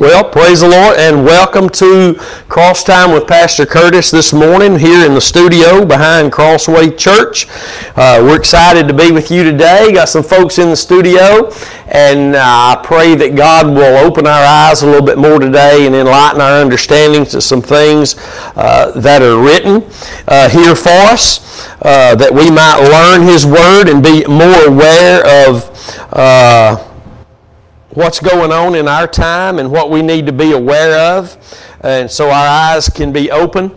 Well, praise the Lord and welcome to Cross Time with Pastor Curtis this morning here in the studio behind Crossway Church. Uh, we're excited to be with you today. Got some folks in the studio, and uh, I pray that God will open our eyes a little bit more today and enlighten our understanding to some things uh, that are written uh, here for us, uh, that we might learn His Word and be more aware of uh, what's going on in our time and what we need to be aware of, and so our eyes can be open.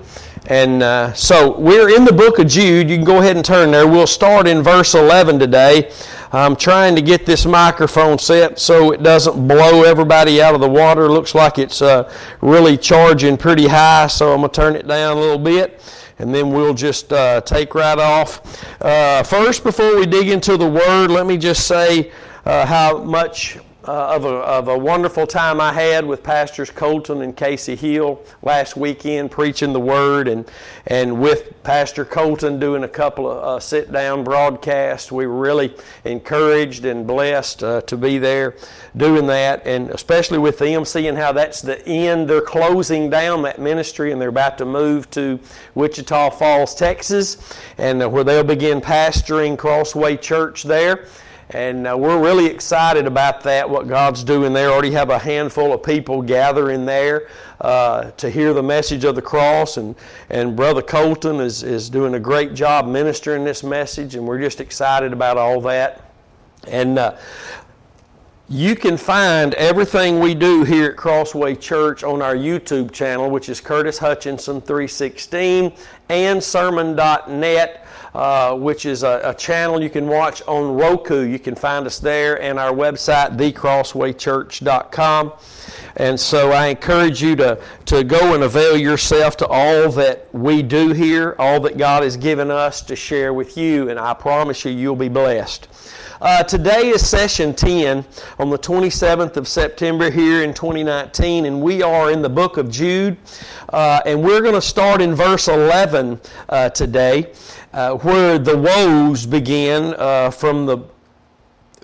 And uh, so we're in the book of Jude. You can go ahead and turn there. We'll start in verse 11 today. I'm trying to get this microphone set so it doesn't blow everybody out of the water. Looks like it's uh, really charging pretty high, so I'm going to turn it down a little bit and then we'll just uh, take right off. Uh, first, before we dig into the Word, let me just say uh, how much uh, of, a, of a wonderful time I had with Pastors Colton and Casey Hill last weekend preaching the Word, and, and with Pastor Colton doing a couple of uh, sit down broadcasts. We were really encouraged and blessed uh, to be there doing that, and especially with them seeing how that's the end. They're closing down that ministry and they're about to move to Wichita Falls, Texas, and uh, where they'll begin pastoring Crossway Church there. And uh, we're really excited about that, what God's doing there. Already have a handful of people gathering there uh, to hear the message of the cross. And, and Brother Colton is, is doing a great job ministering this message, and we're just excited about all that. And uh, you can find everything we do here at Crossway Church on our YouTube channel, which is Curtis Hutchinson 316 and sermon.net uh, which is a, a, channel you can watch on Roku. You can find us there and our website, thecrosswaychurch.com. And so I encourage you to, to go and avail yourself to all that we do here, all that God has given us to share with you, and I promise you, you'll be blessed. Uh, today is session 10 on the 27th of September here in 2019, and we are in the book of Jude. Uh, and we're going to start in verse 11 uh, today uh, where the woes begin uh, from the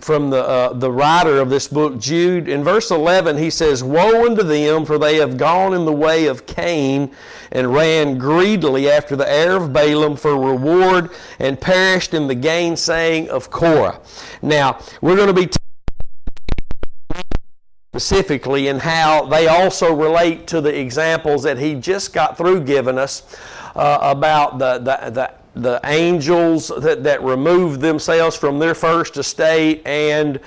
from the, uh, the writer of this book, Jude. In verse 11, he says, Woe unto them, for they have gone in the way of Cain and ran greedily after the heir of Balaam for reward and perished in the gainsaying of Korah. Now, we're going to be specifically in how they also relate to the examples that he just got through giving us uh, about the, the, the the angels that, that removed themselves from their first estate and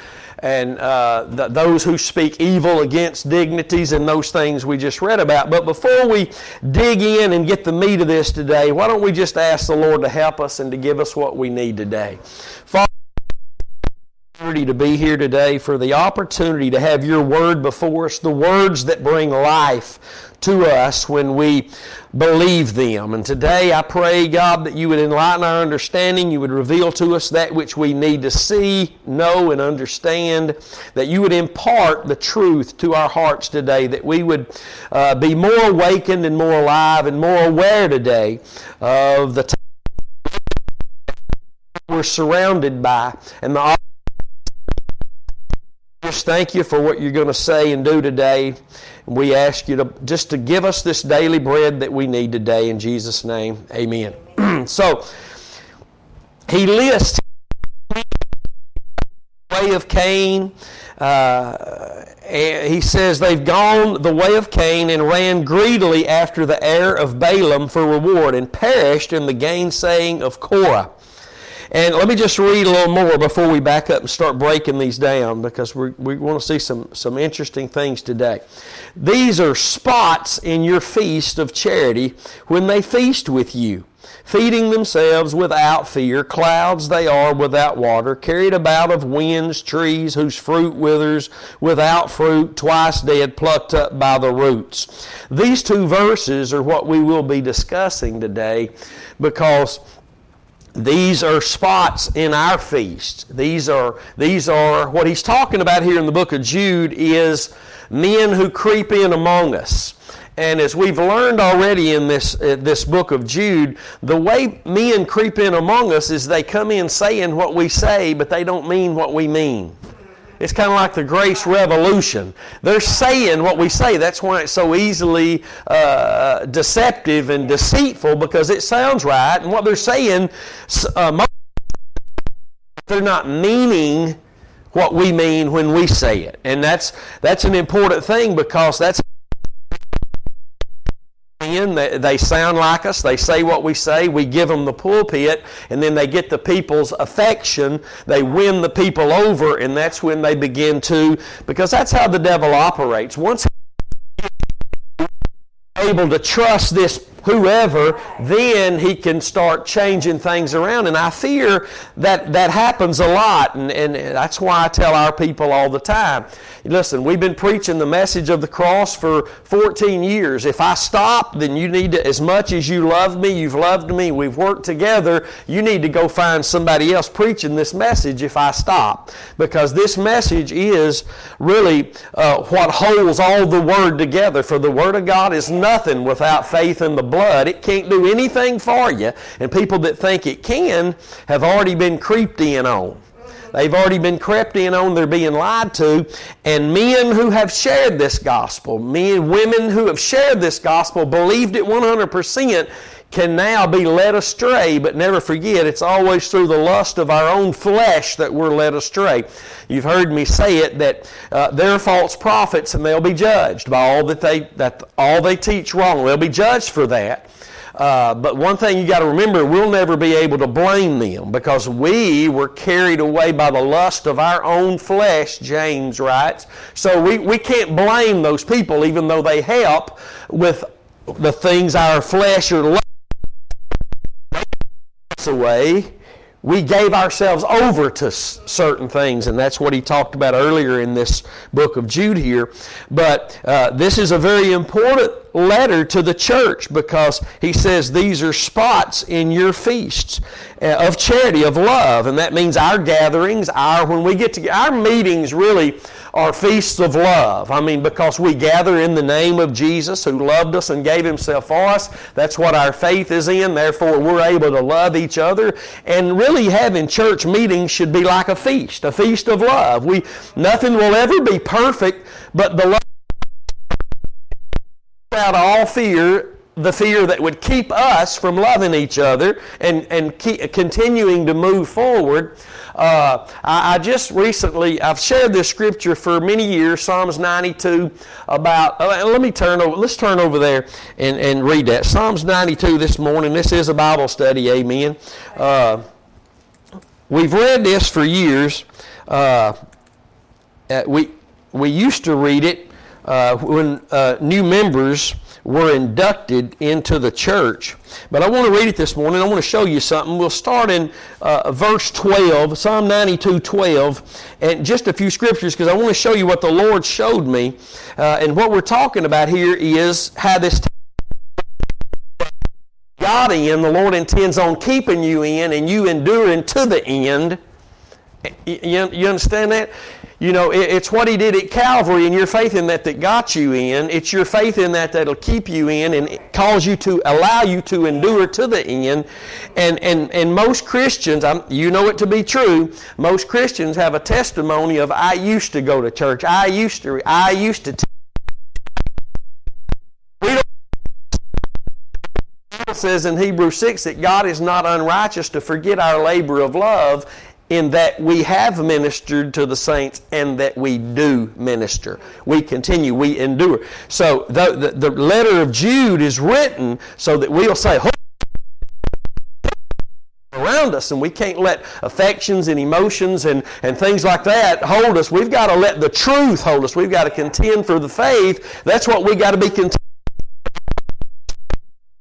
and uh, those who speak evil against dignities and those things we just read about. But before we dig in and get the meat of this today, why don't we just ask the Lord to help us and to give us what we need today? Father, to be here today, for the opportunity to have your word before us, the words that bring life to us when we believe them. And today I pray, God, that you would enlighten our understanding, you would reveal to us that which we need to see, know, and understand, that you would impart the truth to our hearts today, that we would uh, be more awakened and more alive and more aware today of the time we're surrounded by and the just thank you for what you're going to say and do today. We ask you to just to give us this daily bread that we need today in Jesus' name. Amen. so he lists way of Cain. Uh, he says they've gone the way of Cain and ran greedily after the heir of Balaam for reward and perished in the gainsaying of Korah. And let me just read a little more before we back up and start breaking these down because we we want to see some, some interesting things today. These are spots in your feast of charity when they feast with you feeding themselves without fear, clouds they are without water, carried about of winds, trees whose fruit withers, without fruit, twice dead, plucked up by the roots. These two verses are what we will be discussing today because these are spots in our feast. These are, these are what he's talking about here in the book of Jude is men who creep in among us. And as we've learned already in this, uh, this book of Jude, the way men creep in among us is they come in saying what we say, but they don't mean what we mean. It's kind of like the grace revolution. They're saying what we say. That's why it's so easily uh, deceptive and deceitful because it sounds right. And what they're saying, uh, they're not meaning what we mean when we say it. And that's, that's an important thing because that's they, they sound like us. They say what we say. We give them the pulpit, and then they get the people's affection. They win the people over, and that's when they begin to, because that's how the devil operates. Once able to trust this whoever, then he can start changing things around. And I fear that that happens a lot. And, and that's why I tell our people all the time listen, we've been preaching the message of the cross for 14 years. If I stop, then you need to, as much as you love me, you've loved me, we've worked together, you need to go find somebody else preaching this message if I stop. Because this message is really uh, what holds all the Word together. For the Word of God is nothing without faith in the blood. It can't do anything for you. And people that think it can have already been creeped in on. They've already been crept in on, they're being lied to. And men who have shared this gospel, men, women who have shared this gospel, believed it 100%, can now be led astray, but never forget it's always through the lust of our own flesh that we're led astray. You've heard me say it that uh, they're false prophets and they'll be judged by all that they that all they teach wrong. They'll be judged for that. Uh, but one thing you got to remember, we'll never be able to blame them because we were carried away by the lust of our own flesh, James writes. So we, we can't blame those people even though they help with the things our flesh away we gave ourselves over to certain things, and that's what he talked about earlier in this book of Jude here. But uh, this is a very important letter to the church because he says these are spots in your feasts uh, of charity, of love, and that means our gatherings, our when we get to our meetings really are feasts of love. I mean, because we gather in the name of Jesus who loved us and gave himself for us. That's what our faith is in. Therefore, we're able to love each other. And really having church meetings should be like a feast, a feast of love. We nothing will ever be perfect, but the love out all fear the fear that would keep us from loving each other and, and keep, continuing to move forward. Uh, I, I, just recently, I've shared this scripture for many years, Psalms 92, about, uh, let me turn over, let's turn over there and, and read that. Psalms 92 this morning, this is a Bible study, amen. Uh, we've read this for years. Uh, uh, we, we used to read it uh, when new members were inducted into the church. But I want to read it this morning. I want to show you something. We'll start in uh, verse 12, Psalm 92 12, and just a few scriptures because I want to show you what the Lord showed me. Uh, and what we're talking about here is how this. God in, the Lord intends on keeping you in and you enduring to the end. You, you understand that? You know, it's what he did at Calvary and your faith in that that got you in. It's your faith in that that'll keep you in and cause you to allow you to endure to the end. And, and, and most Christians, I'm, you know it to be true, most Christians have a testimony of, I used to go to church. I used to, I used to. T-. Says in Hebrews 6 that God is not unrighteous to forget our labor of love in that we have ministered to the saints and that we do minister. We continue, we endure. So the, the, the letter of Jude is written so that we'll say, around us and we can't let affections and emotions and, and things like that hold us. We've got to let the truth hold us. We've got to contend for the faith. That's what we got to be content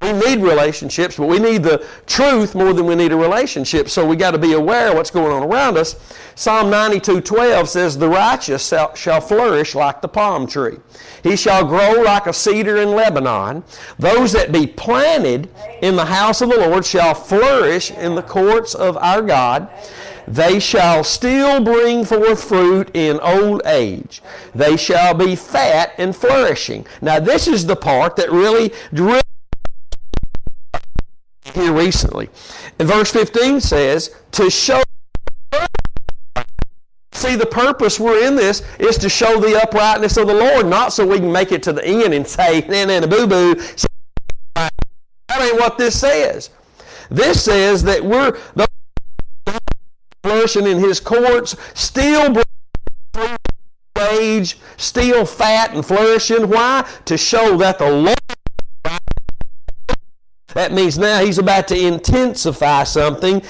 we need relationships, but we need the truth more than we need a relationship. So we got to be aware of what's going on around us. Psalm 92:12 says, "The righteous shall flourish like the palm tree. He shall grow like a cedar in Lebanon. Those that be planted in the house of the Lord shall flourish in the courts of our God." They shall still bring forth fruit in old age. They shall be fat and flourishing. Now, this is the part that really, really here recently. And verse 15 says, to show See, the purpose we're in this is to show the uprightness of the Lord, not so we can make it to the end and say, nah, nah, boo boo. That ain't what this says. This says that we're the flourishing in His courts, still age, still fat and flourishing. Why? To show that the Lord. That means now He's about to intensify something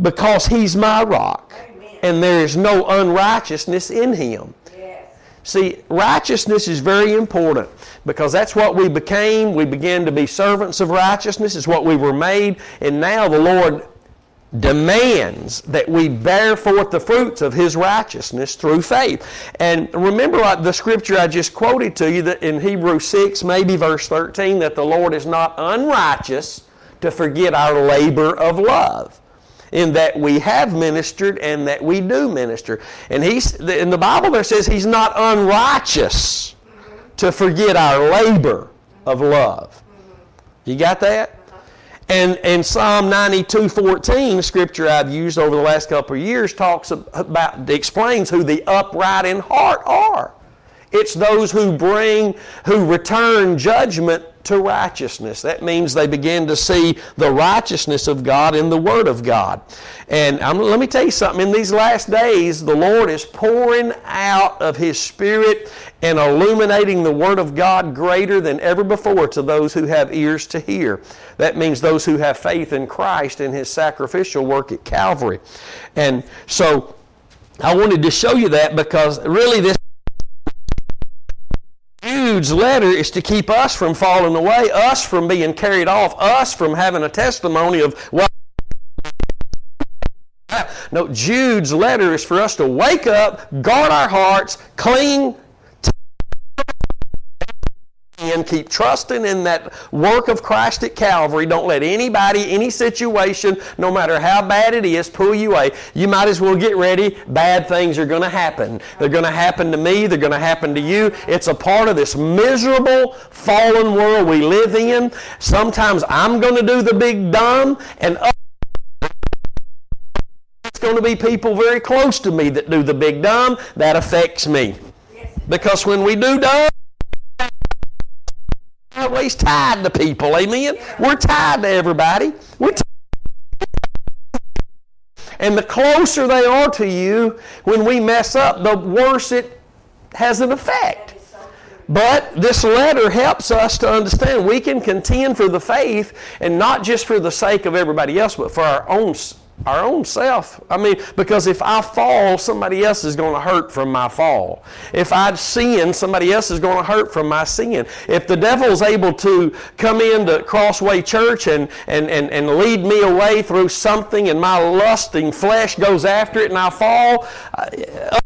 because He's my rock. Amen. And there is no unrighteousness in Him. Yes. See, righteousness is very important because that's what we became. We began to be servants of righteousness, is what we were made. And now the Lord demands that we bear forth the fruits of his righteousness through faith. And remember like the scripture I just quoted to you that in Hebrews 6, maybe verse 13, that the Lord is not unrighteous to forget our labor of love. In that we have ministered and that we do minister. And he's in the Bible there says he's not unrighteous to forget our labor of love. You got that? And, and Psalm 92 14, the scripture I've used over the last couple of years, talks about, explains who the upright in heart are. It's those who bring, who return judgment to righteousness. That means they begin to see the righteousness of God in the Word of God. And um, let me tell you something. In these last days, the Lord is pouring out of His Spirit and illuminating the Word of God greater than ever before to those who have ears to hear. That means those who have faith in Christ and His sacrificial work at Calvary. And so I wanted to show you that because really this Jude's letter is to keep us from falling away, us from being carried off, us from having a testimony of what. No, Jude's letter is for us to wake up, guard our hearts, cling and keep trusting in that work of Christ at Calvary. Don't let anybody, any situation, no matter how bad it is, pull you away. You might as well get ready. Bad things are going to happen. They're going to happen to me. They're going to happen to you. It's a part of this miserable, fallen world we live in. Sometimes I'm going to do the big dumb, and it's going to be people very close to me that do the big dumb. That affects me. Because when we do dumb, always tied to people. Amen. We're tied to everybody. We're. And the closer they are to you, when we mess up, the worse it has an effect. But this letter helps us to understand we can contend for the faith and not just for the sake of everybody else, but for our own our own self. I mean, because if I fall, somebody else is going to hurt from my fall. If I sin, somebody else is going to hurt from my sin. If the devil is able to come into Crossway Church and, and, and, and lead me away through something and my lusting flesh goes after it and I fall, uh,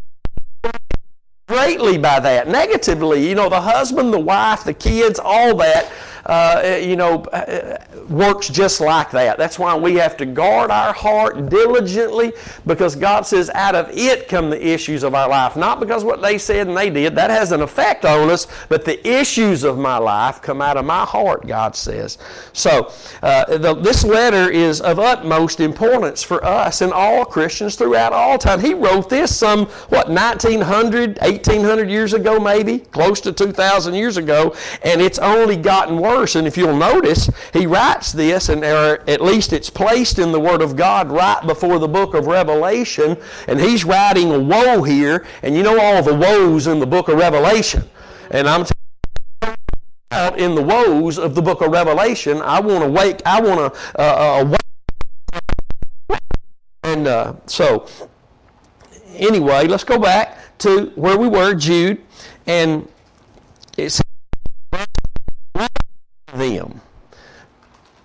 greatly by that, negatively. You know, the husband, the wife, the kids, all that uh, you know, uh, works just like that. That's why we have to guard our heart diligently because God says out of it come the issues of our life. Not because what they said and they did, that has an effect on us, but the issues of my life come out of my heart, God says. So, uh, the, this letter is of utmost importance for us and all Christians throughout all time. He wrote this some, what, 1900, 1800 years ago, maybe, close to 2,000 years ago, and it's only gotten worse verse. And if you'll notice, he writes this, and at least it's placed in the Word of God right before the book of Revelation. And he's writing a woe here. And you know all the woes in the book of Revelation. And I'm out in the woes of the book of Revelation. I want to wake, I want to uh, uh, wake. And uh, so, anyway, let's go back to where we were, Jude. And it's them.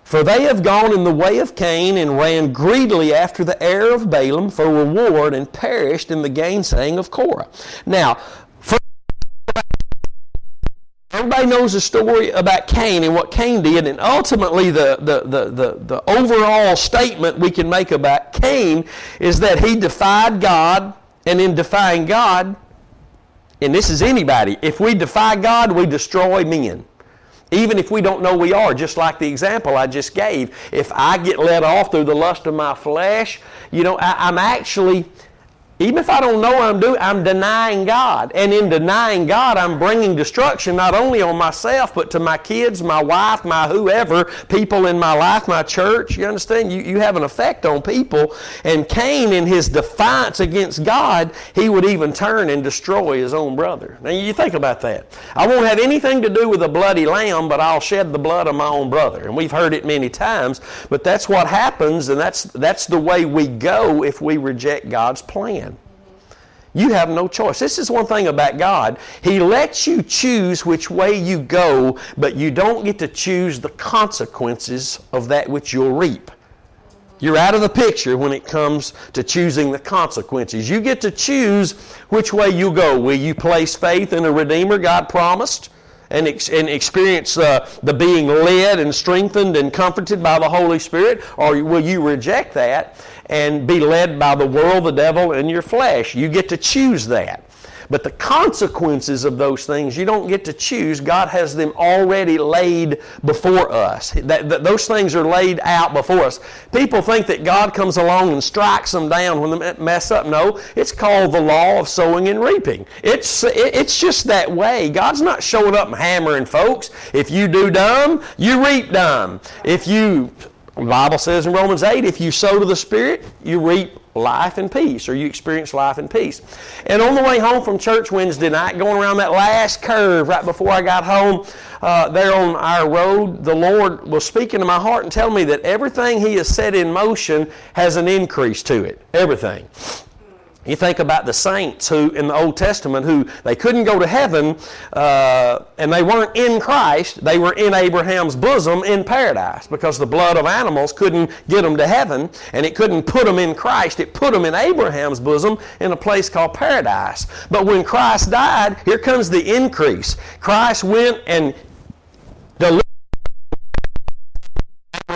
For they have gone in the way of Cain and ran greedily after the heir of Balaam for reward and perished in the gainsaying of Korah. Now, everybody knows the story about Cain and what Cain did, and ultimately the, the, the, the, the overall statement we can make about Cain is that he defied God, and in defying God, and this is anybody, if we defy God, we destroy men. Even if we don't know we are, just like the example I just gave. If I get led off through the lust of my flesh, you know, I, am actually, Even if I don't know what I'm doing, I'm denying God. And in denying God, I'm bringing destruction not only on myself, but to my kids, my wife, my whoever, people in my life, my church. You understand? You, you have an effect on people. And Cain, in his defiance against God, he would even turn and destroy his own brother. Now, you think about that. I won't have anything to do with a bloody lamb, but I'll shed the blood of my own brother. And we've heard it many times, but that's what happens, and that's, that's the way we go if we reject God's plan. You have no choice. This is one thing about God. He lets you choose which way you go, but you don't get to choose the consequences of that which you'll reap. You're out of the picture when it comes to choosing the consequences. You get to choose which way you go. Will you place faith in a Redeemer God promised? And, ex- and experience uh, the being led and strengthened and comforted by the Holy Spirit? Or will you reject that and be led by the world, the devil, and your flesh? You get to choose that. But the consequences of those things, you don't get to choose. God has them already laid before us. That, that, those things are laid out before us. People think that God comes along and strikes them down when they mess up. No, it's called the law of sowing and reaping. It's, it's just that way. God's not showing up and hammering folks. If you do dumb, you reap dumb. If you the Bible says in Romans 8, if you sow to the Spirit, you reap life and peace, or you experience life and peace. And on the way home from church Wednesday night, going around that last curve right before I got home, uh, there on our road, the Lord was speaking to my heart and telling me that everything He has set in motion has an increase to it. Everything. You think about the saints who in the Old Testament who they couldn't go to heaven uh, and they weren't in Christ, they were in Abraham's bosom in paradise because the blood of animals couldn't get them to heaven and it couldn't put them in Christ. It put them in Abraham's bosom in a place called paradise. But when Christ died, here comes the increase. Christ went and delivered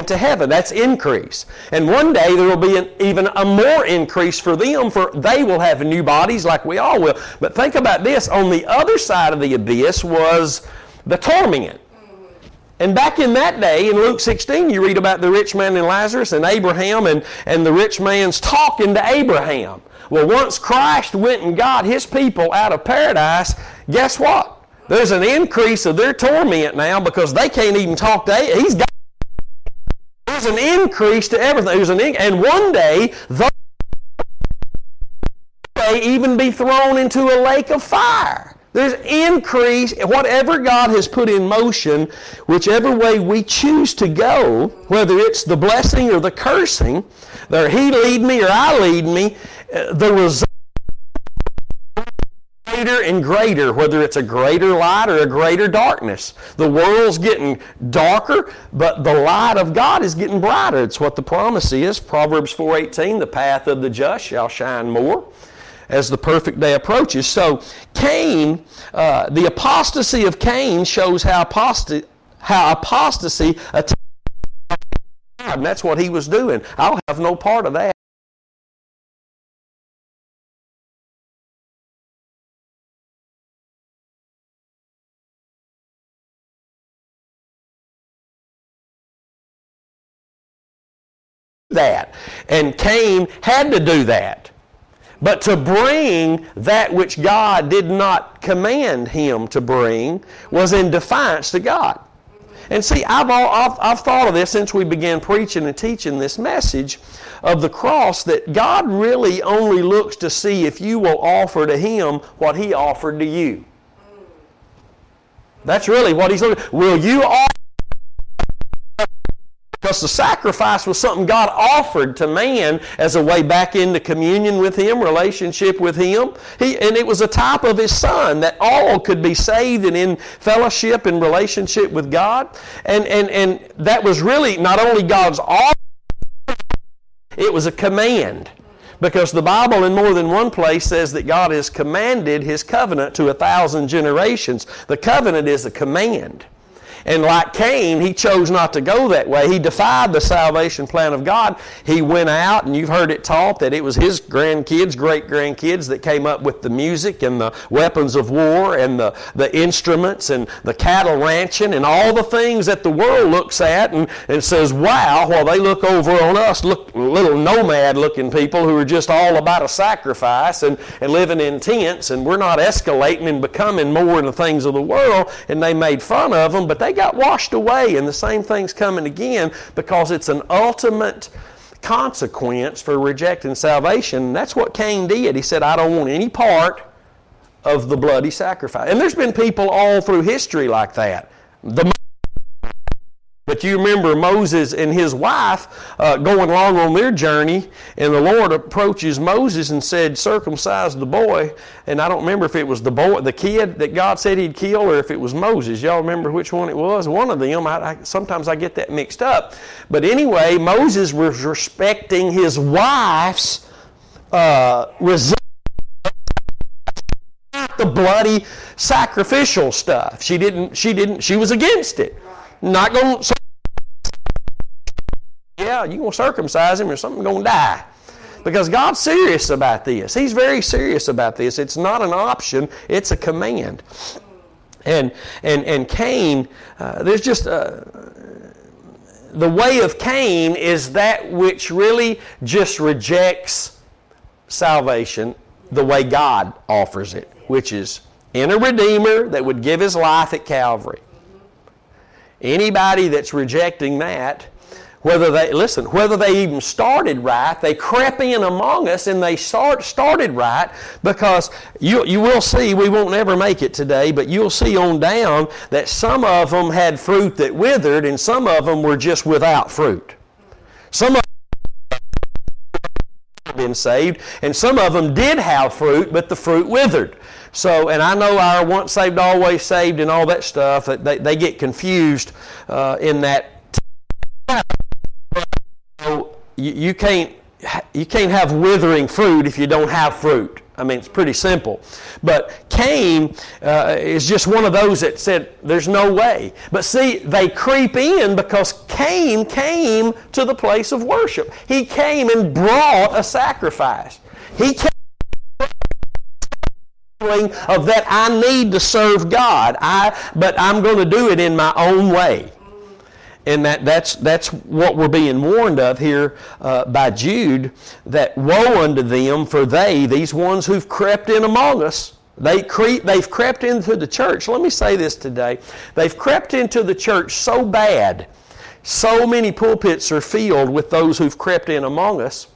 to heaven. That's increase. And one day there will be an, even a more increase for them, for they will have new bodies like we all will. But think about this on the other side of the abyss was the torment. And back in that day, in Luke 16, you read about the rich man and Lazarus and Abraham, and, and the rich man's talking to Abraham. Well, once Christ went and got his people out of paradise, guess what? There's an increase of their torment now because they can't even talk to He's got there's an increase to everything. There's an in- and one day, they may even be thrown into a lake of fire. There's increase. Whatever God has put in motion, whichever way we choose to go, whether it's the blessing or the cursing, whether He lead me or I lead me, uh, the result greater and greater, whether it's a greater light or a greater darkness. The world's getting darker, but the light of God is getting brighter. It's what the promise is. Proverbs 4.18, the path of the just shall shine more as the perfect day approaches. So Cain, uh, the apostasy of Cain shows how, apost- how apostasy God, and that's what he was doing. I'll have no part of that. That. And Cain had to do that. But to bring that which God did not command him to bring was in defiance to God. And see, I've, all, I've, I've, thought of this since we began preaching and teaching this message of the cross that God really only looks to see if you will offer to Him what He offered to you. That's really what He's looking. Will you offer? Because the sacrifice was something God offered to man as a way back into communion with Him, relationship with Him. He, and it was a type of His Son that all could be saved and in fellowship and relationship with God. And, and, and that was really not only God's offer, it was a command. Because the Bible, in more than one place, says that God has commanded His covenant to a thousand generations. The covenant is a command. And like Cain, he chose not to go that way. He defied the salvation plan of God. He went out, and you've heard it taught that it was his grandkids, great grandkids, that came up with the music and the weapons of war and the, the instruments and the cattle ranching and all the things that the world looks at and, and says, wow, while they look over on us, look little nomad looking people who are just all about a sacrifice and, and living in tents, and we're not escalating and becoming more in the things of the world, and they made fun of them, but they got washed away, and the same thing's coming again because it's an ultimate consequence for rejecting salvation. that's what Cain did. He said, I don't want any part of the bloody sacrifice. And there's been people all through history like that. The but you remember Moses and his wife uh, going along on their journey, and the Lord approaches Moses and said, "Circumcise the boy." And I don't remember if it was the boy, the kid that God said He'd kill, or if it was Moses. Y'all remember which one it was? One of them. I, I, sometimes I get that mixed up. But anyway, Moses was respecting his wife's uh, the bloody sacrificial stuff. She didn't. She didn't. She was against it. Not going. to yeah, you're going to circumcise him or something going to die. Because God's serious about this. He's very serious about this. It's not an option, it's a command. And, and, and Cain, uh, there's just a, uh, the way of Cain is that which really just rejects salvation the way God offers it, which is in a Redeemer that would give his life at Calvary. Anybody that's rejecting that whether they, listen, whether they even started right, they crept in among us and they start, started right because you, you will see, we won't ever make it today, but you'll see on down that some of them had fruit that withered and some of them were just without fruit. Some of been saved, and some of them did have fruit, but the fruit withered. So, and I know our once saved, always saved, and all that stuff, that they, they get confused uh, in that you, can't you can't have withering fruit if you don't have fruit. I mean, it's pretty simple. But Cain uh, is just one of those that said, there's no way. But see, they creep in because Cain came to the place of worship. He came and brought a sacrifice. He came of that I need to serve God. I, but I'm going to do it in my own way and that, that's, that's what we're being warned of here uh, by Jude that woe unto them, for they, these ones who've crept in among us, they creep, they've crept into the church. Let me say this today. They've crept into the church so bad, so many pulpits are filled with those who've crept in among us,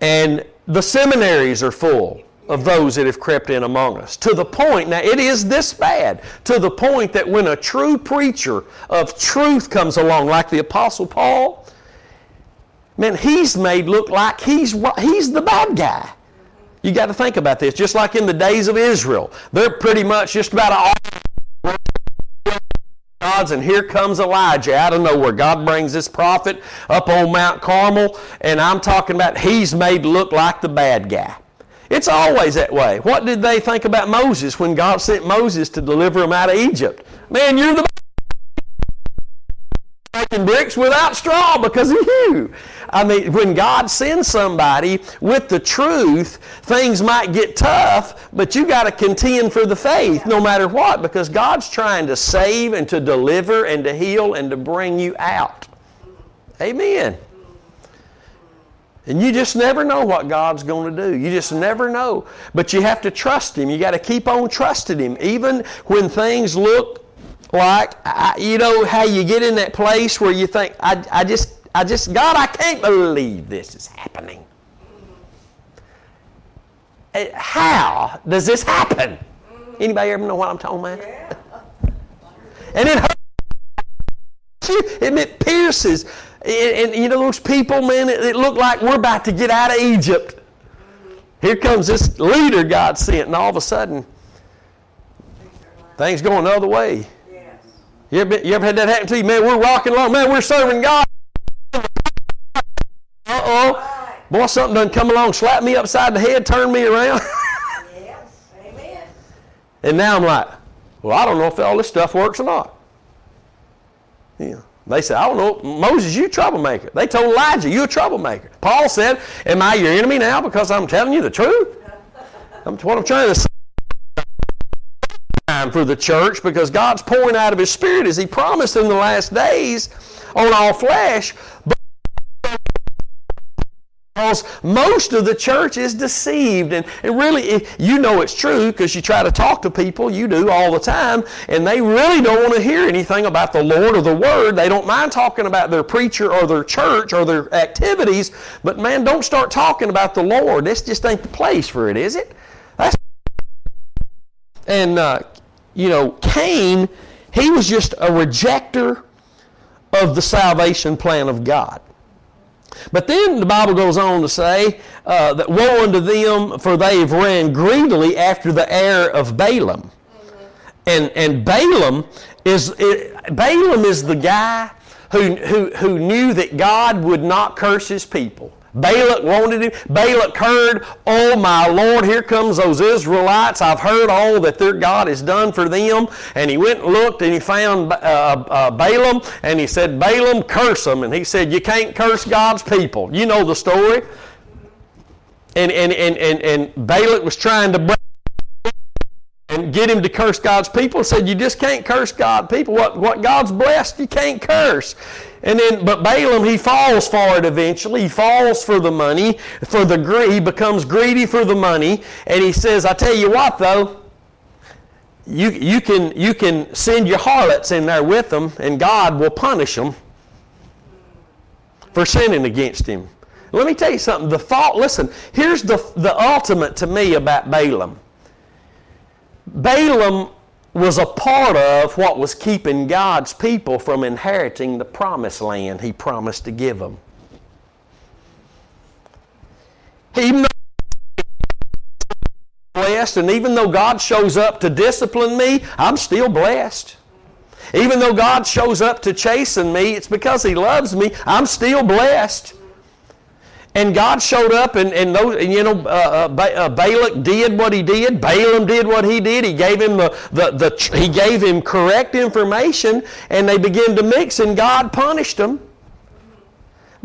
and the seminaries are full of those that have crept in among us. To the point, now it is this bad, to the point that when a true preacher of truth comes along, like the Apostle Paul, man, he's made look like he's, he's the bad guy. You got to think about this. Just like in the days of Israel, they're pretty much just about all gods, and here comes Elijah out of nowhere. God brings this prophet up on Mount Carmel, and I'm talking about he's made look like the bad guy. It's always that way. What did they think about Moses when God sent Moses to deliver them out of Egypt? Man, you're the making bricks without straw because of you. I mean, when God sends somebody with the truth, things might get tough, but you got to contend for the faith no matter what because God's trying to save and to deliver and to heal and to bring you out. Amen. And you just never know what God's going to do. You just never know. But you have to trust Him. You got to keep on trusting Him. Even when things look like, you know, how you get in that place where you think, I, I just, I just, God, I can't believe this is happening. Eh, how does this happen? Anybody ever know what I'm talking about? and it hurts you, and it pierces. And, and, you know, those people, man, it, it looked like we're about to get out of Egypt. Here comes this leader God sent, and all of a sudden, things going the other way. Yes. You, ever, you ever had that happen to you? Man, we're rocking along. Man, we're serving God. Uh-oh. Boy, something done come along, slap me upside the head, turn me around. yes. Amen. And now I'm like, well, I don't know if all this stuff works or not. Yeah. They said, I don't know, Moses, you troublemaker. They told Elijah, you a troublemaker. Paul said, Am I your enemy now because I'm telling you the truth? That's what I'm trying to say for the church because God's pouring out of His Spirit as He promised in the last days on all flesh. But because most of the church is deceived. And, and really, you know it's true because you try to talk to people, you do all the time, and they really don't want to hear anything about the Lord or the Word. They don't mind talking about their preacher or their church or their activities, but man, don't start talking about the Lord. This just ain't the place for it, is it? That's and, uh, you know, Cain, he was just a rejecter of the salvation plan of God. But then the Bible goes on to say uh, that woe unto them, for they have ran greedily after the heir of Balaam. And, and Balaam is it, Balaam is the guy who, who, who knew that God would not curse his people. Balak wanted him. Balak heard, Oh my Lord, here comes those Israelites. I've heard all that their God has done for them. And he went and looked and he found uh, uh, Balaam and he said, Balaam, curse them. And he said, You can't curse God's people. You know the story. And, and, and, and, and Balak was trying to and get him to curse God's people. Said, You just can't curse God's people. What, what God's blessed, you can't curse. And then, but Balaam, he falls for it eventually. He falls for the money, for the greed. He becomes greedy for the money, and he says, "I tell you what, though, you you can you can send your harlots in there with them, and God will punish them for sinning against Him." Let me tell you something. The thought. Listen, here's the the ultimate to me about Balaam. Balaam was a part of what was keeping God's people from inheriting the promised land He promised to give them. Even though blessed, and even though God shows up to discipline me, I'm still blessed. Even though God shows up to chasten me, it's because He loves me. I'm still blessed. And God showed up, and, and, those, you know, uh, uh, uh, Balak did what he did. Balaam did what he did. He gave him the, the, the he gave him correct information, and they began to mix, and God punished them.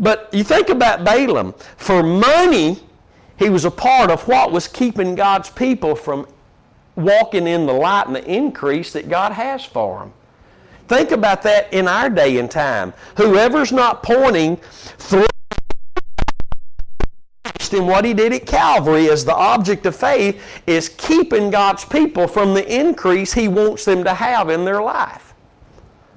But you think about Balaam. For money, he was a part of what was keeping God's people from walking in the light and the increase that God has for them. Think about that in our day and time. Whoever's not pointing through in what he did at Calvary as the object of faith is keeping God's people from the increase he wants them to have in their life.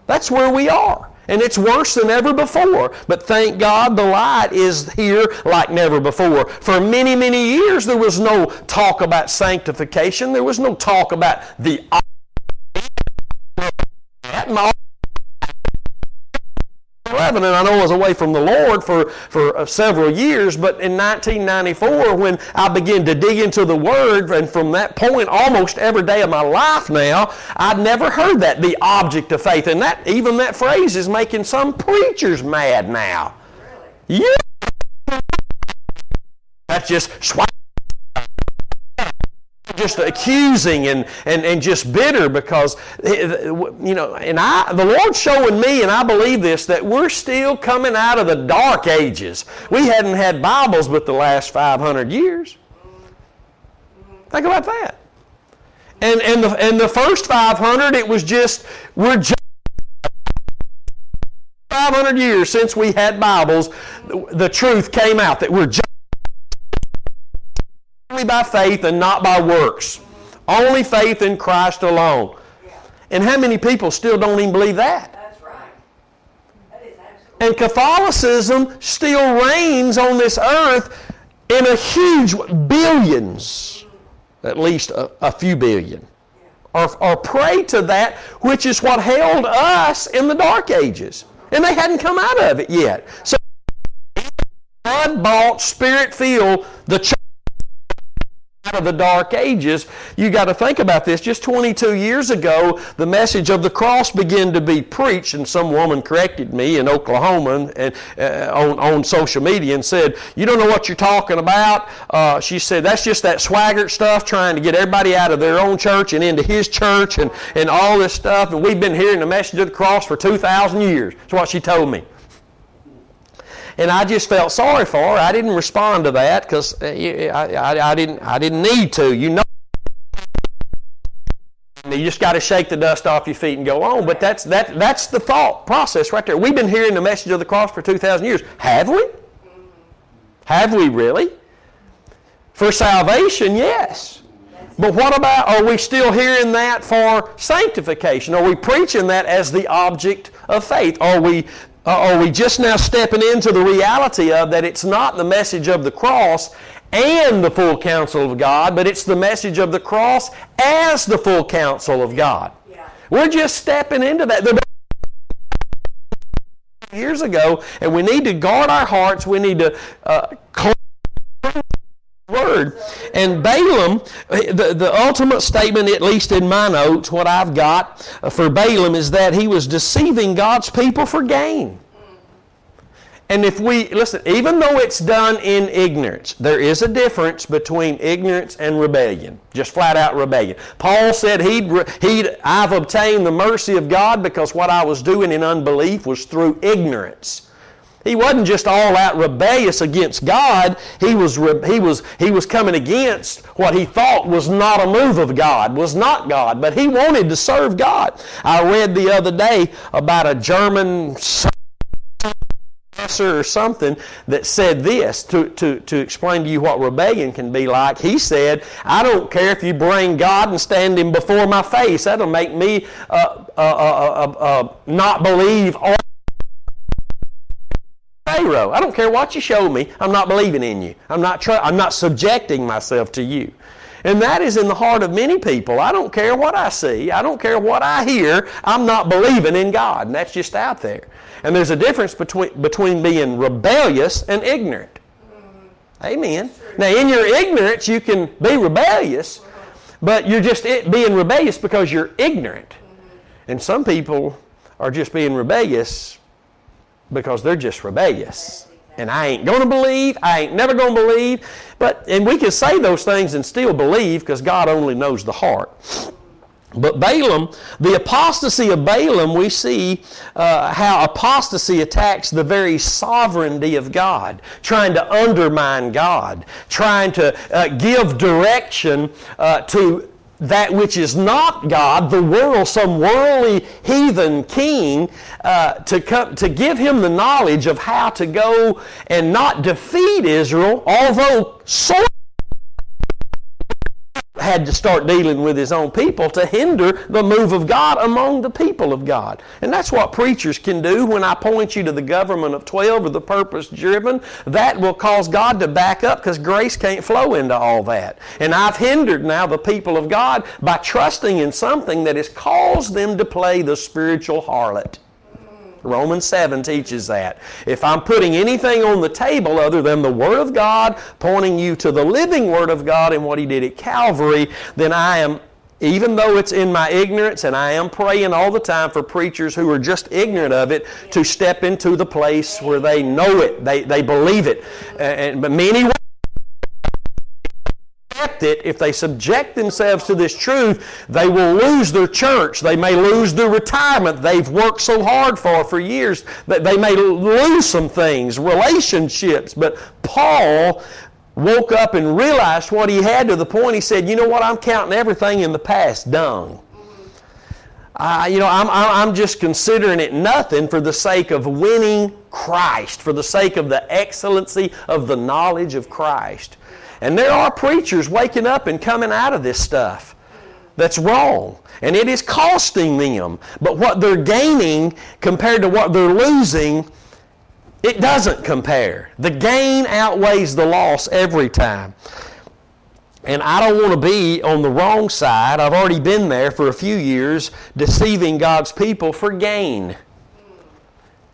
That's where we are. And it's worse than ever before. But thank God the light is here like never before. For many, many years, there was no talk about sanctification. There was no talk about the and I know I was away from the Lord for, for uh, several years, but in 1994, when I began to dig into the Word, and from that point, almost every day of my life now, I'd never heard that, the object of faith. And that even that phrase is making some preachers mad now. Really? Yeah. That's just swipe just accusing and, and, and just bitter because, eh, eh, you know, and I, the Lord's showing me, and I believe this, that we're still coming out of the dark ages. We hadn't had Bibles but the last 500 years. Think about that. And, and, the, and the first 500, it was just, we're just 500 years since we had Bibles, the truth came out that we're just only by faith and not by works. Only faith in Christ alone. And how many people still don't even believe that? That's right. That is and Catholicism still reigns on this earth in a huge billions, at least a, a few billion, are, are prey to that, which is what held us in the dark ages. And they hadn't come out of it yet. So, blood bought, spirit filled, the church of the dark ages, you got to think about this. Just 22 years ago, the message of the cross began to be preached, and some woman corrected me in Oklahoma and, uh, on, on social media and said, You don't know what you're talking about. Uh, she said, That's just that Swaggart stuff, trying to get everybody out of their own church and into his church and, and all this stuff. And we've been hearing the message of the cross for 2,000 years. That's what she told me. And I just felt sorry for her. I didn't respond to that because uh, I, I, I, didn't, I didn't need to. You know. You just got to shake the dust off your feet and go on. But that's, that, that's the thought process right there. We've been hearing the message of the cross for 2,000 years. Have we? Have we really? For salvation, yes. But what about, are we still hearing that for sanctification? Are we preaching that as the object of faith? Are we are we just now stepping into the reality of that it's not the message of the cross and the full counsel of God, but it's the message of the cross as the full counsel of God? Yeah. We're just stepping into that. years ago, and we need to guard our hearts. We need to uh, word. And Balaam, the, the ultimate statement, at least in my notes, what I've got for Balaam is that he was deceiving God's people for gain. And if we, listen, even though it's done in ignorance, there is a difference between ignorance and rebellion. Just flat out rebellion. Paul said he'd, he'd, I've obtained the mercy of God because what I was doing in unbelief was through ignorance. He wasn't just all out rebellious against God. He was, he, was, he was coming against what he thought was not a move of God, was not God, but he wanted to serve God. I read the other day about a German professor or something that said this to, to, to explain to you what rebellion can be like. He said, I don't care if you bring God and stand him before my face. That'll make me uh, uh, uh, uh, uh not believe Pharaoh. I don't care what you show me. I'm not believing in you. I'm not, try- I'm not subjecting myself to you. And that is in the heart of many people. I don't care what I see. I don't care what I hear. I'm not believing in God. And that's just out there. And there's a difference between, between being rebellious and ignorant. Amen. Now, in your ignorance, you can be rebellious, but you're just being rebellious because you're ignorant. And some people are just being rebellious because they're just rebellious. And I ain't going to believe. I ain't never going to believe. But and we can say those things and still believe because God only knows the heart. But Balaam, the apostasy of Balaam, we see uh, how apostasy attacks the very sovereignty of God, trying to undermine God, trying to uh, give direction uh, to that which is not God, the world, some worldly heathen king, uh, to, come, to give him the knowledge of how to go and not defeat Israel, although sort had to start dealing with his own people to hinder the move of God among the people of God. And that's what preachers can do when I point you to the government of 12 or the purpose driven. That will cause God to back up because grace can't flow into all that. And I've hindered now the people of God by trusting in something that has caused them to play the spiritual harlot. Romans 7 teaches that. If I'm putting anything on the table other than the Word of God, pointing you to the living Word of God and what He did at Calvary, then I am even though it's in my ignorance, and I am praying all the time for preachers who are just ignorant of it to step into the place where they know it, they, they believe it. And, but many accept it, if they subject themselves to this truth, they will lose their church. They may lose their retirement they've worked so hard for for years. They may lose some things, relationships. But Paul woke up and realized what he had to the point he said, You know what? I'm counting everything in the past dung. Uh, you know, I'm, I'm just considering it nothing for the sake of winning Christ, for the sake of the excellency of the knowledge of Christ. And there are preachers waking up and coming out of this stuff that's wrong. And it is costing them. But what they're gaining compared to what they're losing, it doesn't compare. The gain outweighs the loss every time. And I don't want to be on the wrong side. I've already been there for a few years, deceiving God's people for gain.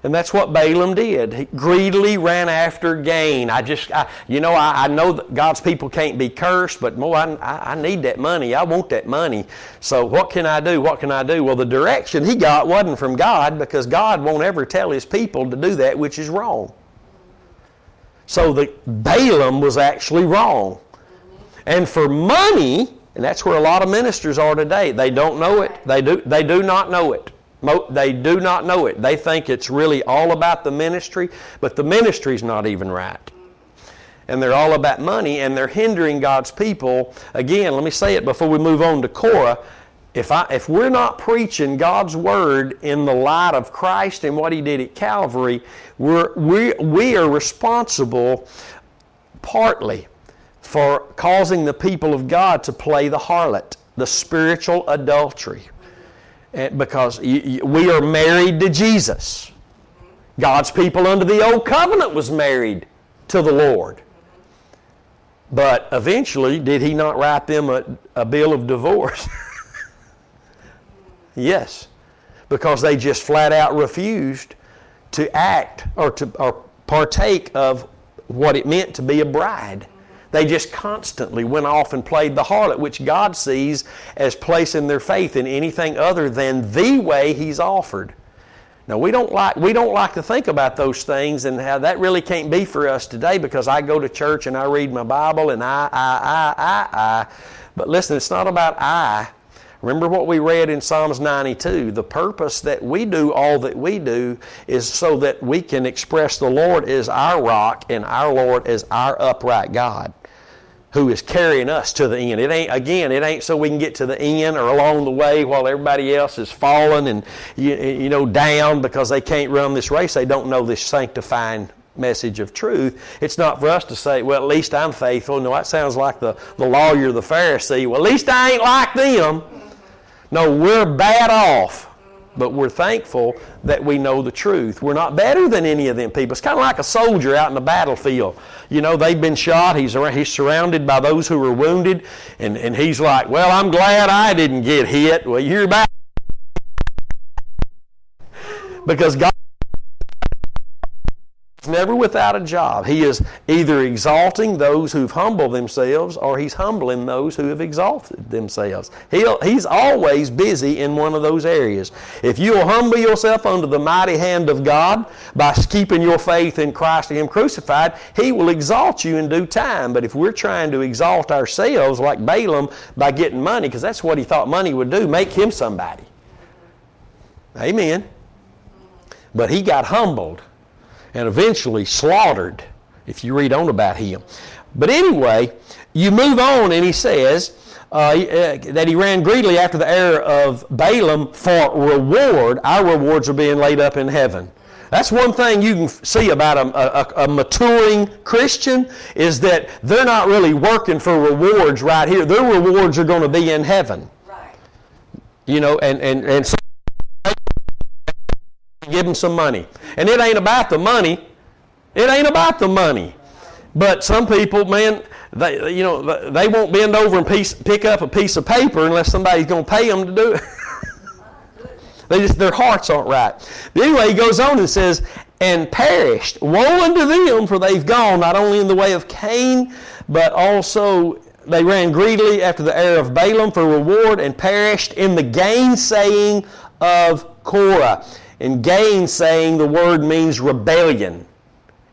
And that's what Balaam did. He greedily ran after gain. I just, I, you know, I, I, know that God's people can't be cursed, but more, I, I need that money. I want that money. So what can I do? What can I do? Well, the direction he got wasn't from God because God won't ever tell his people to do that which is wrong. So the Balaam was actually wrong. And for money, and that's where a lot of ministers are today. They don't know it. They do, they do not know it. They do not know it. They think it's really all about the ministry, but the ministry's not even right. And they're all about money, and they're hindering God's people. Again, let me say it before we move on to Korah. If, I, if we're not preaching God's Word in the light of Christ and what He did at Calvary, we're, we, we are responsible partly for causing the people of God to play the harlot, the spiritual adultery. And because we are married to Jesus. God's people under the old covenant was married to the Lord. But eventually, did he not write them a, a bill of divorce? yes. Because they just flat out refused to act or to or partake of what it meant to be a bride. They just constantly went off and played the harlot, which God sees as placing their faith in anything other than the way He's offered. Now we don't like we don't like to think about those things and how that really can't be for us today because I go to church and I read my Bible and I I I I I. But listen, it's not about I. Remember what we read in Psalms 92. The purpose that we do all that we do is so that we can express the Lord as our rock and our Lord as our upright God who is carrying us to the end. It ain't again, it ain't so we can get to the end or along the way while everybody else is falling and you, you know down because they can't run this race. They don't know this sanctifying message of truth. It's not for us to say, well, at least I'm faithful. No, that sounds like the, the lawyer, the Pharisee. Well, at least I ain't like them. No, we're bad off but we're thankful that we know the truth. We're not better than any of them people. It's kind of like a soldier out in the battlefield. You know, they've been shot, he's, he's surrounded by those who are wounded, and, and he's like, Well, I'm glad I didn't get hit. Well, you're back. Because God never without a job. He is either exalting those who've humbled themselves or he's humbling those who have exalted themselves. He'll, he's always busy in one of those areas. If you'll humble yourself under the mighty hand of God by keeping your faith in Christ and Him crucified, He will exalt you in due time. But if we're trying to exalt ourselves like Balaam by getting money, because that's what he thought money would do, make him somebody. Amen. But he got humbled and eventually slaughtered, if you read on about him. But anyway, you move on, and he says uh, uh, that he ran greedily after the heir of Balaam for reward. Our rewards are being laid up in heaven. That's one thing you can see about a, a, a, maturing Christian is that they're not really working for rewards right here. Their rewards are going to be in heaven. Right. You know, and, and, and so give them some money. And it ain't about the money. It ain't about the money. But some people, man, they, you know, they won't bend over and piece, pick up a piece of paper unless somebody's going to pay them to do it. they just, their hearts aren't right. But anyway, he goes on and says, and perished. Woe unto them, for they've gone not only in the way of Cain, but also they ran greedily after the heir of Balaam for reward and perished in the gainsaying of Korah. And gainsaying, the word means rebellion.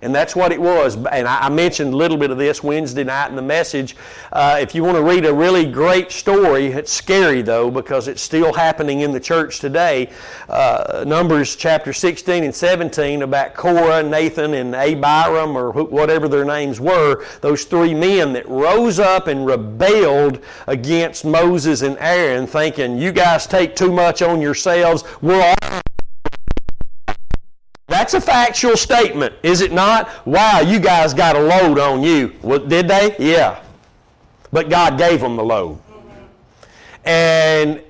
And that's what it was. And I, mentioned a little bit of this Wednesday night in the message. Uh, if you want to read a really great story, it's scary though because it's still happening in the church today. Uh, Numbers chapter 16 and 17 about Korah, Dathan, and Abiram, or whatever their names were, those three men that rose up and rebelled against Moses and Aaron, thinking, You guys take too much on yourselves. We're all that's a factual statement, is it not? Wow, you guys got a load on you. Well, did they? Yeah. But God gave them the load. And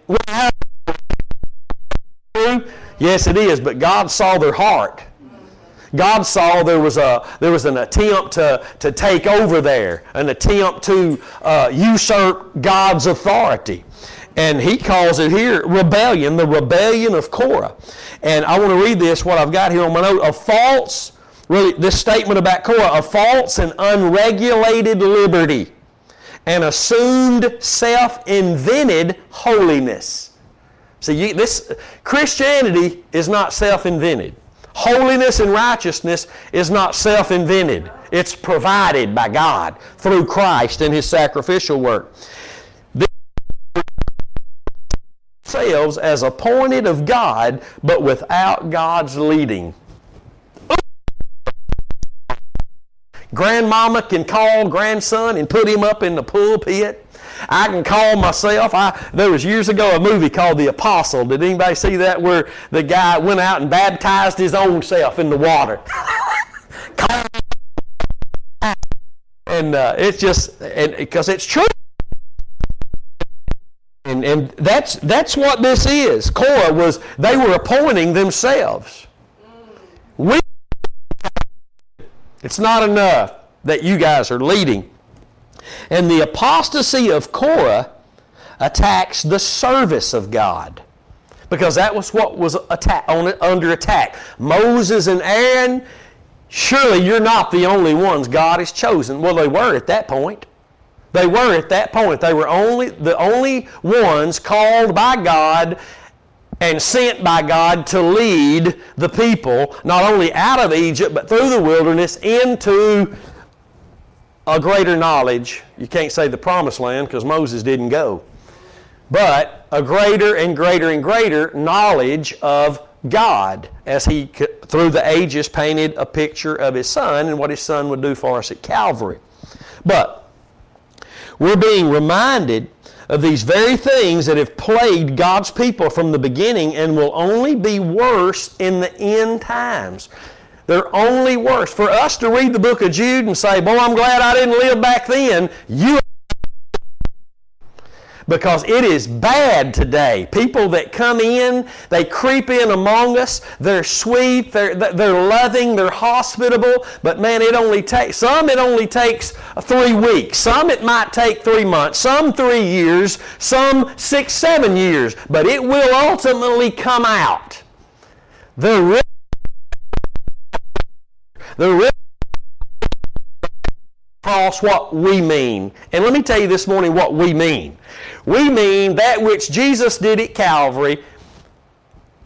yes, it is. But God saw their heart. God saw there was a there was an attempt to to take over there, an attempt to uh, usurp God's authority. And he calls it here rebellion, the rebellion of Korah. And I want to read this, what I've got here on my note, a false, really, this statement about Korah, a false and unregulated liberty, and assumed self-invented holiness. See, you, this Christianity is not self-invented. Holiness and righteousness is not self-invented. It's provided by God through Christ and His sacrificial work. Themselves as appointed of God, but without God's leading. Grandmama can call grandson and put him up in the pulpit. I can call myself. I, there was years ago a movie called The Apostle. Did anybody see that where the guy went out and baptized his own self in the water? and uh, it's just because it's true. And, and that's that's what this is. Korah was they were appointing themselves. We it's not enough that you guys are leading. And the apostasy of Korah attacks the service of God. Because that was what was attack, on, under attack. Moses and Aaron, surely you're not the only ones God has chosen. Well, they were at that point. They were at that point. They were only the only ones called by God and sent by God to lead the people not only out of Egypt but through the wilderness into a greater knowledge. You can't say the promised land because Moses didn't go. But a greater and greater and greater knowledge of God as he, through the ages, painted a picture of his son and what his son would do for us at Calvary. But we're being reminded of these very things that have plagued God's people from the beginning and will only be worse in the end times. They're only worse. For us to read the book of Jude and say, Boy, I'm glad I didn't live back then, you because it is bad today. People that come in, they creep in among us. They're sweet, they're, they're loving, they're hospitable. But man, it only takes some. It only takes three weeks. Some it might take three months. Some three years. Some six, seven years. But it will ultimately come out. The real, the what we mean. And let me tell you this morning what we mean. We mean that which Jesus did at Calvary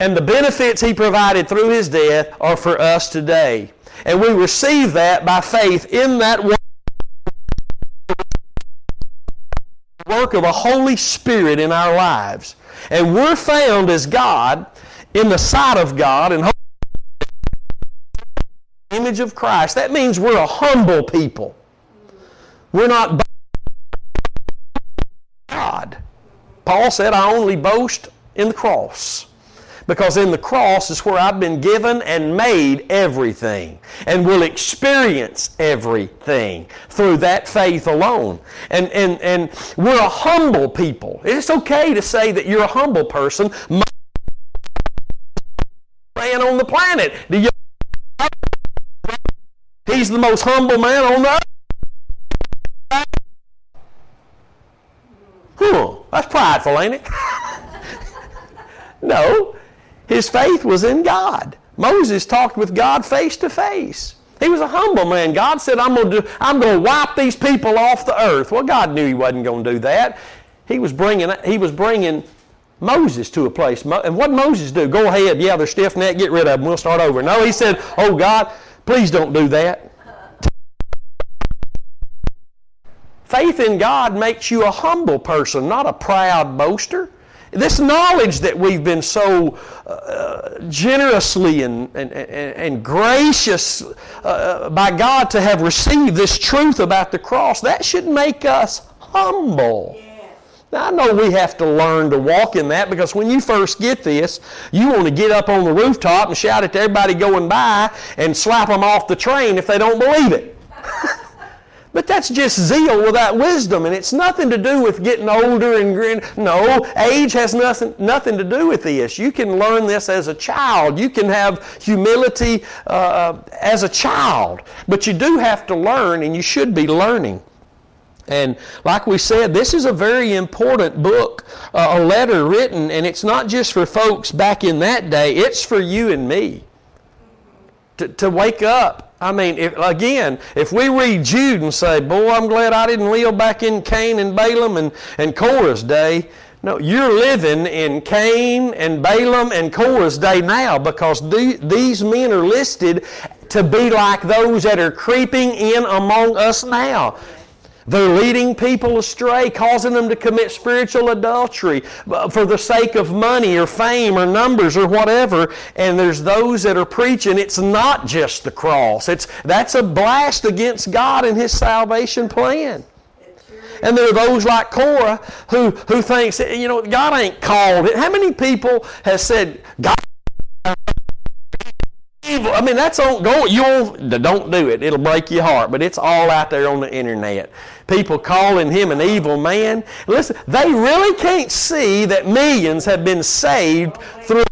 and the benefits he provided through his death are for us today. And we receive that by faith in that work of a Holy Spirit in our lives. And we're found as God in the sight of God and image of Christ. That means we're a humble people. We're not God. Paul said, I only boast in the cross. Because in the cross is where I've been given and made everything and will experience everything through that faith alone. And, and, and we're a humble people. It's okay to say that you're a humble person. Man on the planet. He's the most humble man on the earth. That's prideful, ain't it? no, his faith was in God. Moses talked with God face to face. He was a humble man. God said, I'm going to I'm going to wipe these people off the earth. Well, God knew he wasn't going to do that. He was bringing, he was bringing Moses to a place. And what Moses do? Go ahead. Yeah, they're stiff necked. Get rid of them. We'll start over. No, he said, Oh, God, please don't do that. Faith in God makes you a humble person, not a proud boaster. This knowledge that we've been so uh, generously and, and, and, gracious uh, by God to have received this truth about the cross, that should make us humble. Now, I know we have to learn to walk in that because when you first get this, you want to get up on the rooftop and shout at everybody going by and slap them off the train if they don't believe it. But that's just zeal without wisdom, and it's nothing to do with getting older and grin. No, age has nothing, nothing to do with this. You can learn this as a child. You can have humility uh, as a child. But you do have to learn, and you should be learning And like we said, this is a very important book, uh, a letter written, and it's not just for folks back in that day, it's for you and me to, to wake up. I mean, if, again, if we read Jude and say, Boy, I'm glad I didn't live back in Cain and Balaam and, and Korah's day. No, you're living in Cain and Balaam and Korah's day now because the, these men are listed to be like those that are creeping in among us now. They're leading people astray, causing them to commit spiritual adultery uh, for the sake of money or fame or numbers or whatever. And there's those that are preaching it's not just the cross. It's, that's a blast against God and His salvation plan. And there are those like Korah who, who thinks, you know, God ain't called it. How many people have said, God evil. I mean, that's on go. You don't do it. It'll break your heart. But it's all out there on the internet. People calling him an evil man. Listen, they really can't see that millions have been saved through.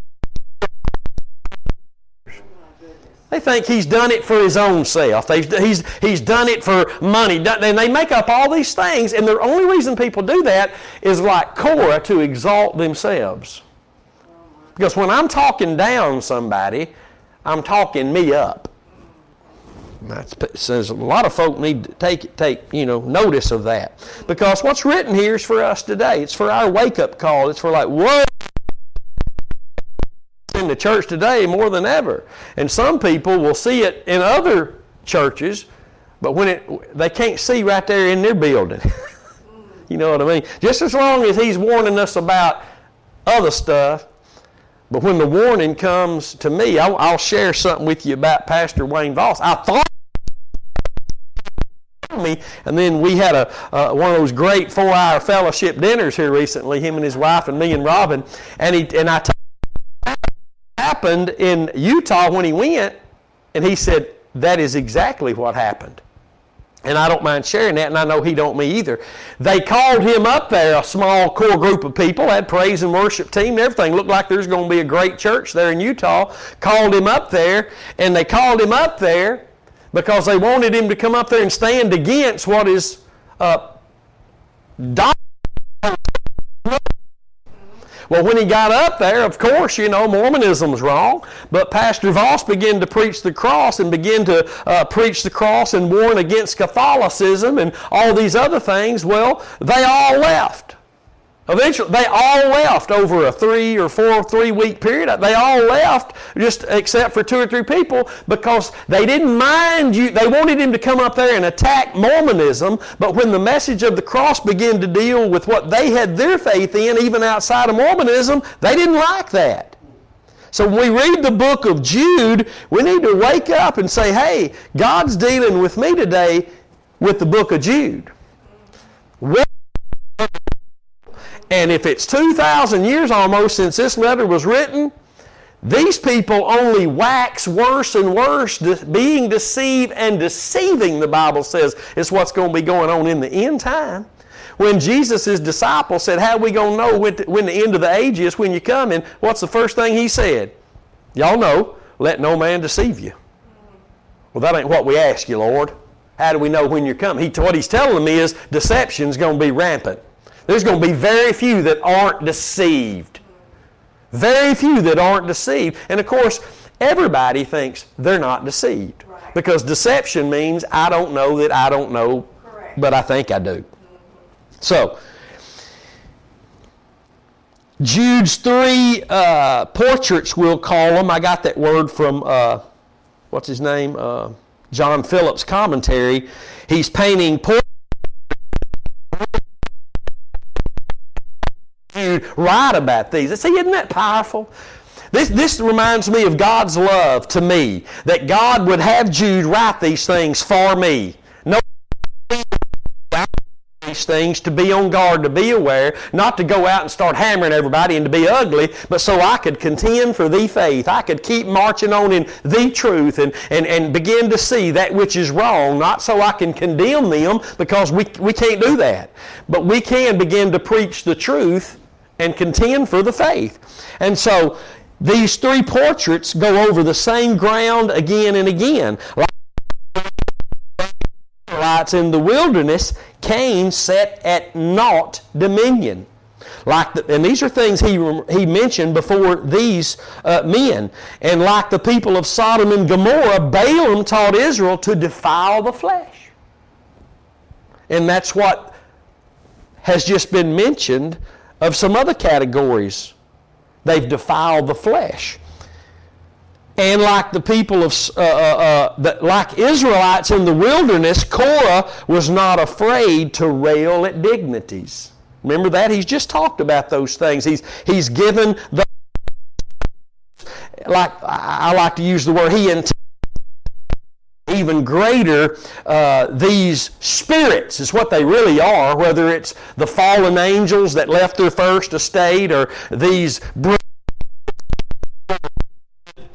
They think he's done it for his own self. He's, he's done it for money. And they make up all these things, and the only reason people do that is like Korah to exalt themselves. Because when I'm talking down somebody, I'm talking me up. That says a lot of folk need to take take you know notice of that because what's written here is for us today. It's for our wake up call. It's for like whoa in the church today more than ever. And some people will see it in other churches, but when it they can't see right there in their building. you know what I mean? Just as long as he's warning us about other stuff, but when the warning comes to me, I'll, I'll share something with you about Pastor Wayne Voss. I thought me. And then we had a uh, one of those great four-hour fellowship dinners here recently. Him and his wife and me and Robin. And he and I happened in Utah when he went, and he said that is exactly what happened. And I don't mind sharing that, and I know he don't me either. They called him up there, a small core group of people, had praise and worship team, everything. Looked like there's going to be a great church there in Utah. Called him up there, and they called him up there because they wanted him to come up there and stand against what is uh, well, when he got up there, of course, you know, Mormonism's wrong. But Pastor Voss began to preach the cross and began to uh, preach the cross and warn against Catholicism and all these other things. Well, they all left. Eventually, they all left over a three or four, three week period. They all left, just except for two or three people, because they didn't mind you. They wanted him to come up there and attack Mormonism, but when the message of the cross began to deal with what they had their faith in, even outside of Mormonism, they didn't like that. So when we read the book of Jude, we need to wake up and say, hey, God's dealing with me today with the book of Jude. What and if it's 2,000 years almost since this letter was written, these people only wax worse and worse, being deceived and deceiving, the Bible says, is what's going to be going on in the end time. When Jesus' disciples said, How are we going to know when the end of the age is when you come? And what's the first thing he said? Y'all know, let no man deceive you. Well, that ain't what we ask you, Lord. How do we know when you're coming? He, what he's telling me is deception's going to be rampant. There's going to be very few that aren't deceived. Very few that aren't deceived. And of course, everybody thinks they're not deceived. Right. Because deception means I don't know that I don't know, Correct. but I think I do. So, Jude's three uh, portraits, we'll call them. I got that word from, uh, what's his name? Uh, John Phillips' commentary. He's painting portraits write about these. See, isn't that powerful? This, this reminds me of God's love to me, that God would have Jude write these things for me. No these things to be on guard, to be aware, not to go out and start hammering everybody and to be ugly, but so I could contend for the faith. I could keep marching on in the truth and, and, and begin to see that which is wrong, not so I can condemn them because we, we can't do that. But we can begin to preach the truth and contend for the faith. And so these three portraits go over the same ground again and again. Israelites in the wilderness, Cain set at naught dominion. Like the, and these are things he, he mentioned before these uh, men. And like the people of Sodom and Gomorrah, Balaam taught Israel to defile the flesh. And that's what has just been mentioned of some other categories. They've defiled the flesh. And like the people of, uh, uh, uh, like Israelites in the wilderness, Korah was not afraid to rail at dignities. Remember that? He's just talked about those things. He's, he's given the, like, I like to use the word, he even greater uh, these spirits. Is what they really are whether it's the fallen angels that left their first estate or these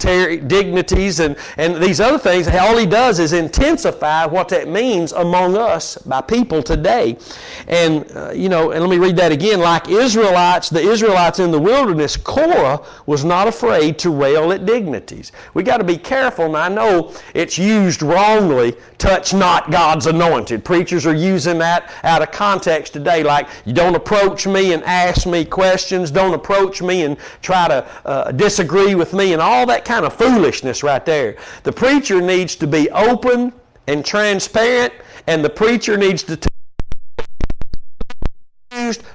dignities and, and these other things, all he does is intensify what that means among us by people today. And, uh, you know, and let me read that again. Like Israelites, the Israelites in the wilderness, Korah was not afraid to rail at dignities. We got to be careful, and I know it's used wrongly touch not God's anointed. Preachers are using that out of context today, like you don't approach me and ask me questions, don't approach me and try to uh, disagree with me, and all that kind of foolishness right there. The preacher needs to be open and transparent, and the preacher needs to. T-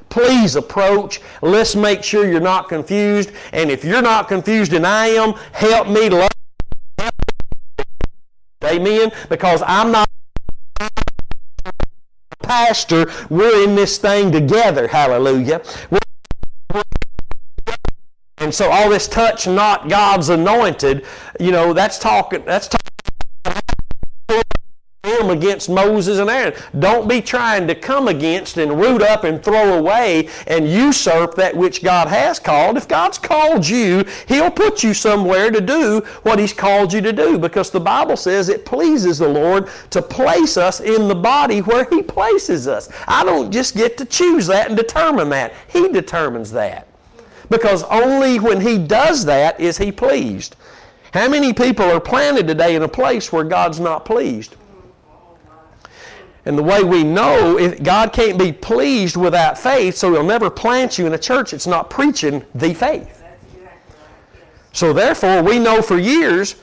please approach. Let's make sure you're not confused. And if you're not confused and I am, help me love. Amen. Because I'm not a pastor. We're in this thing together. Hallelujah. And so all this touch not God's anointed, you know, that's talking that's talking him against Moses and Aaron. Don't be trying to come against and root up and throw away and usurp that which God has called. If God's called you, He'll put you somewhere to do what He's called you to do because the Bible says it pleases the Lord to place us in the body where He places us. I don't just get to choose that and determine that. He determines that. Because only when He does that is He pleased. How many people are planted today in a place where God's not pleased? And the way we know, if God can't be pleased without faith, so He'll never plant you in a church that's not preaching the faith. So therefore, we know for years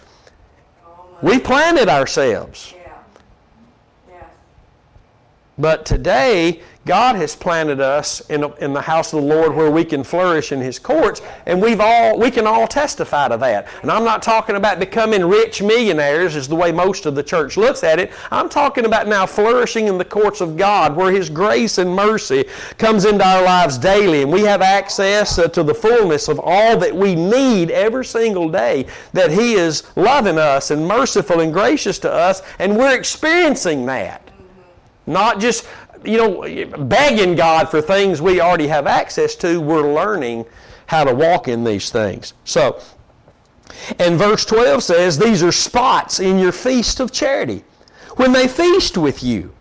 we planted ourselves. But today, God has planted us in, in the house of the Lord where we can flourish in His courts, and we've all we can all testify to that. And I'm not talking about becoming rich millionaires, is the way most of the church looks at it. I'm talking about now flourishing in the courts of God, where His grace and mercy comes into our lives daily, and we have access uh, to the fullness of all that we need every single day. That He is loving us and merciful and gracious to us, and we're experiencing that. Not just, you know, begging God for things we already have access to. We're learning how to walk in these things. So, and verse 12 says, These are spots in your feast of charity. When they feast with you,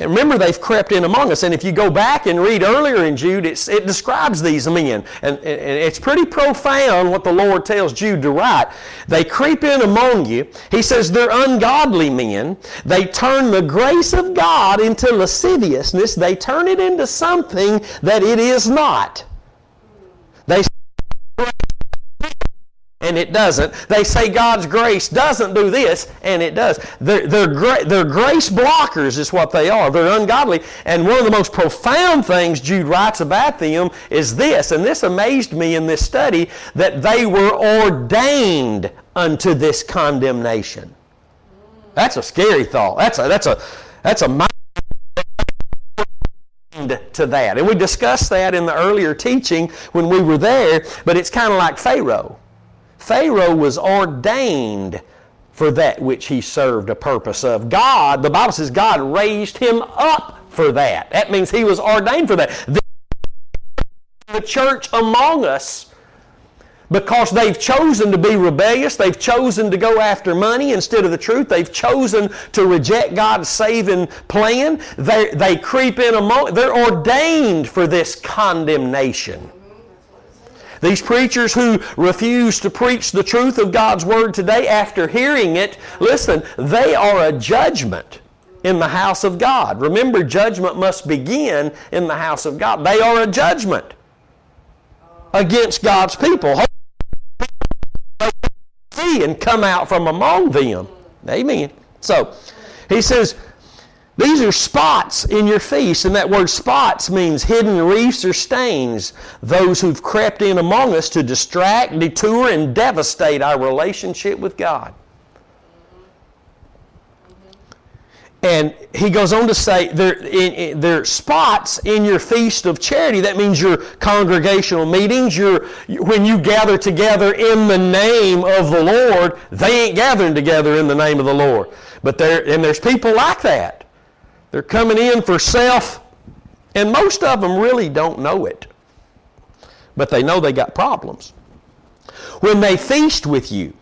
and remember, they've crept in among us. And if you go back and read earlier in Jude, it describes these men. And, and, it's pretty profound what the Lord tells Jude to write. They creep in among you. He says they're ungodly men. They turn the grace of God into lasciviousness. They turn it into something that it is not. And it doesn't. They say God's grace doesn't do this, and it does. They're, they're, gra- they're grace blockers, is what they are. They're ungodly. And one of the most profound things Jude writes about them is this, and this amazed me in this study, that they were ordained unto this condemnation. That's a scary thought. That's a, that's a, that's a mind to that. And we discussed that in the earlier teaching when we were there, but it's kind of like Pharaoh. Pharaoh was ordained for that which he served a purpose of. God, the Bible says God raised him up for that. That means he was ordained for that. The church among us, because they've chosen to be rebellious, they've chosen to go after money instead of the truth, they've chosen to reject God's saving plan, they, they creep in among, they're ordained for this condemnation. These preachers who refuse to preach the truth of God's Word today after hearing it, listen, they are a judgment in the house of God. Remember, judgment must begin in the house of God. They are a judgment against God's people. See and come out from among them. Amen. So, he says, these are spots in your feast, and that word spots means hidden reefs or stains, those who've crept in among us to distract, detour, and devastate our relationship with God. And he goes on to say, there, are spots in your feast of charity. That means your congregational meetings. Your, when you gather together in the name of the Lord, they ain't gathering together in the name of the Lord. But there, and there's people like that. They're coming in for self, and most of them really don't know it. But they know they got problems. When they feast with you,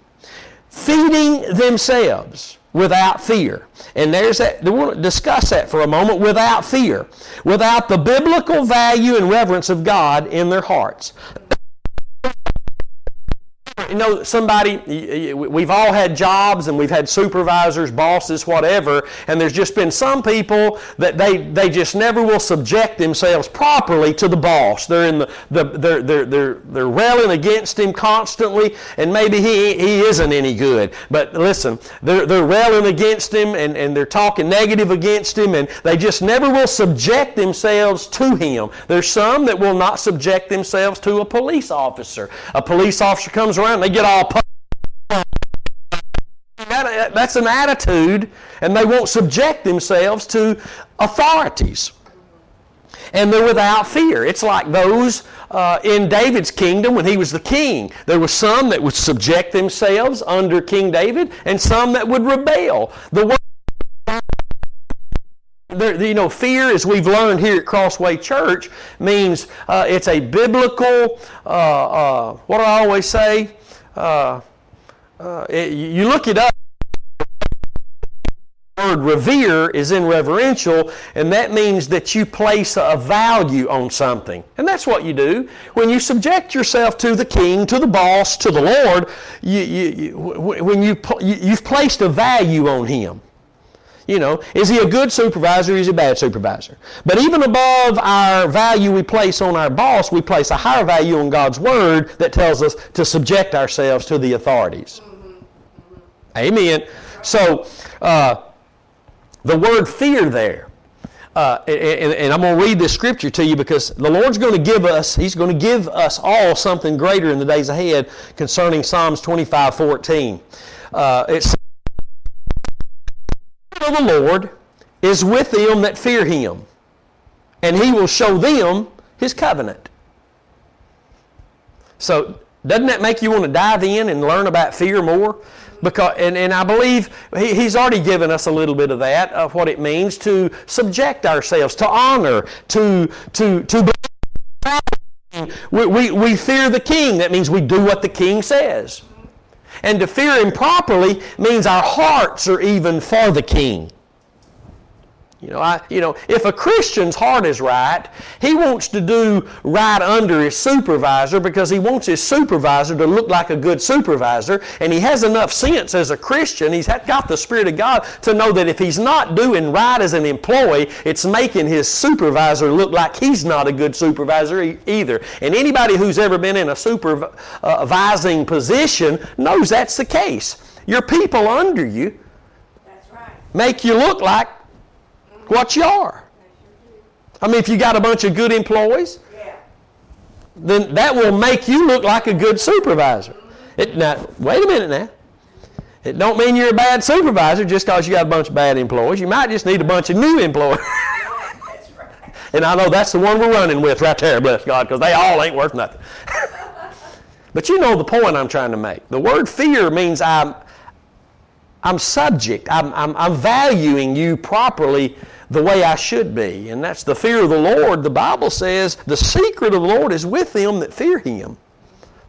feeding themselves without fear. And there's that, we want to discuss that for a moment without fear, without the biblical value and reverence of God in their hearts you know, somebody, we've all had jobs and we've had supervisors, bosses, whatever, and there's just been some people that they, they just never will subject themselves properly to the boss. They're, in the, the, they're, they're, they're, they're railing against him constantly, and maybe he, he isn't any good. But listen, they're, they're railing against him and, and they're talking negative against him, and they just never will subject themselves to him. There's some that will not subject themselves to a police officer. A police officer comes around, they get all that's an attitude, and they won't subject themselves to authorities. And they're without fear. It's like those uh, in David's kingdom when he was the king. There were some that would subject themselves under King David, and some that would rebel. The word there, you know, fear, as we've learned here at Crossway Church, means uh, it's a biblical, uh, uh what do I always say? uh, uh, it, you look it up. The word revere is in reverential, and that means that you place a value on something. And that's what you do. When you subject yourself to the king, to the boss, to the Lord, you, you, you, when you, you've placed a value on him. You know, is he a good supervisor or is he a bad supervisor? But even above our value we place on our boss, we place a higher value on God's Word that tells us to subject ourselves to the authorities. Amen. So, uh, the word fear there, uh, and, and, I'm going to read this scripture to you because the Lord's going to give us, He's going to give us all something greater in the days ahead concerning Psalms 25 14. Uh, it's of the Lord is with them that fear him, and he will show them his covenant. So, doesn't that make you want to dive in and learn about fear more? Because, and, and I believe he, he's already given us a little bit of that, of what it means to subject ourselves, to honor, to, to, to we, we, we fear the king. That means we do what the king says. And to fear Him properly means our hearts are even for the King. You know, I, you know, if a Christian's heart is right, he wants to do right under his supervisor because he wants his supervisor to look like a good supervisor. And he has enough sense as a Christian, he's got the Spirit of God to know that if he's not doing right as an employee, it's making his supervisor look like he's not a good supervisor either. And anybody who's ever been in a supervising uh, position knows that's the case. Your people under you right. make you look like what you are. I mean, if you got a bunch of good employees, then that will make you look like a good supervisor. It, now, wait a minute now. It don't mean you're a bad supervisor just because you got a bunch of bad employees. You might just need a bunch of new employees. and I know that's the one we're running with right there, bless God, because they all ain't worth nothing. but you know the point I'm trying to make. The word fear means I'm, I'm subject. I'm, I'm, I'm valuing you properly the way I should be. And that's the fear of the Lord. The Bible says the secret of the Lord is with them that fear Him,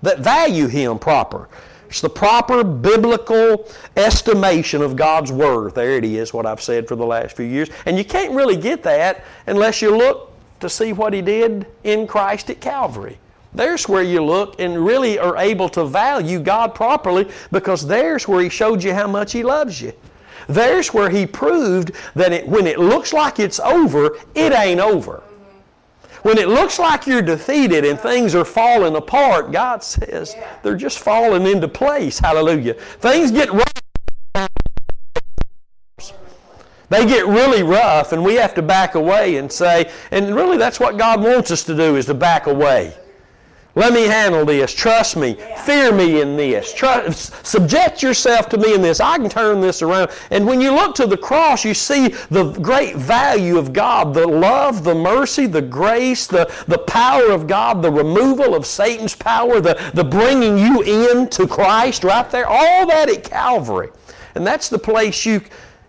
that value Him proper. It's the proper biblical estimation of God's Word. There it is, what I've said for the last few years. And you can't really get that unless you look to see what He did in Christ at Calvary. There's where you look and really are able to value God properly because there's where He showed you how much He loves you. there's where he proved that it, when it looks like it's over, it ain't over. When it looks like you're defeated and things are falling apart, God says they're just falling into place. Hallelujah. Things get rough. They get really rough, and we have to back away and say, and really that's what God wants us to do is to back away. Let me handle this. Trust me. Fear me in this. Trust, subject yourself to me in this. I can turn this around. And when you look to the cross, you see the great value of God the love, the mercy, the grace, the, the power of God, the removal of Satan's power, the, the bringing you in to Christ right there. All that at Calvary. And that's the place you,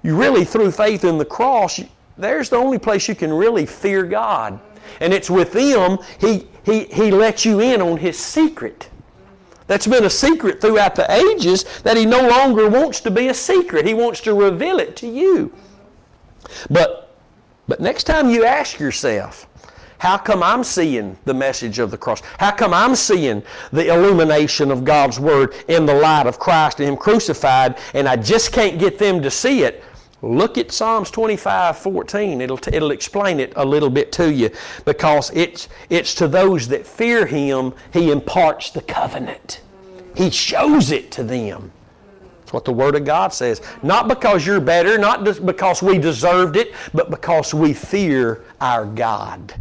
you really, through faith in the cross, there's the only place you can really fear God. And it's with Him, He he, he lets you in on his secret. That's been a secret throughout the ages that he no longer wants to be a secret. He wants to reveal it to you. But, but next time you ask yourself, how come I'm seeing the message of the cross? How come I'm seeing the illumination of God's Word in the light of Christ and Him crucified, and I just can't get them to see it? Look at Psalms 25, 14. It'll, it'll explain it a little bit to you because it's, it's to those that fear Him, He imparts the covenant. He shows it to them. That's what the Word of God says. Not because you're better, not because we deserved it, but because we fear our God.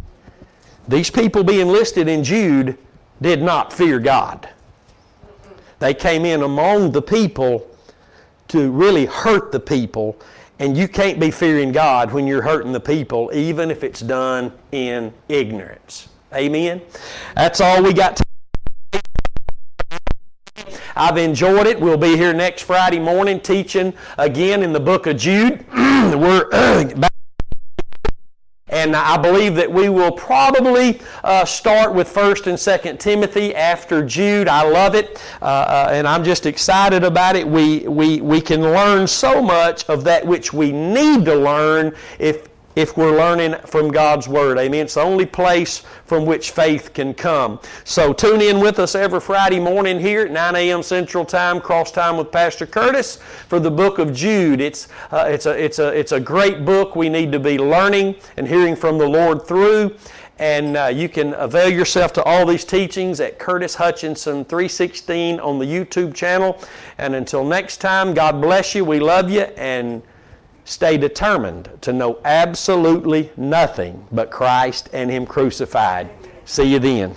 These people being listed in Jude did not fear God. They came in among the people to really hurt the people and you can't be fearing God when you're hurting the people, even if it's done in ignorance. Amen? That's all we got To- I've enjoyed it. We'll be here next Friday morning teaching again in the book of Jude. We're back and I believe that we will probably uh, start with 1st and 2nd Timothy after Jude. I love it, uh, uh, and I'm just excited about it. We, we, we can learn so much of that which we need to learn if if we're learning from God's Word. Amen. It's the only place from which faith can come. So tune in with us every Friday morning here at 9 a.m. Central Time, cross time with Pastor Curtis for the book of Jude. It's, uh, it's, a, it's, a, it's a great book we need to be learning and hearing from the Lord through. And uh, you can avail yourself to all these teachings at Curtis Hutchinson 316 on the YouTube channel. And until next time, God bless you. We love you. And Stay determined to know absolutely nothing but Christ and Him crucified. See you then.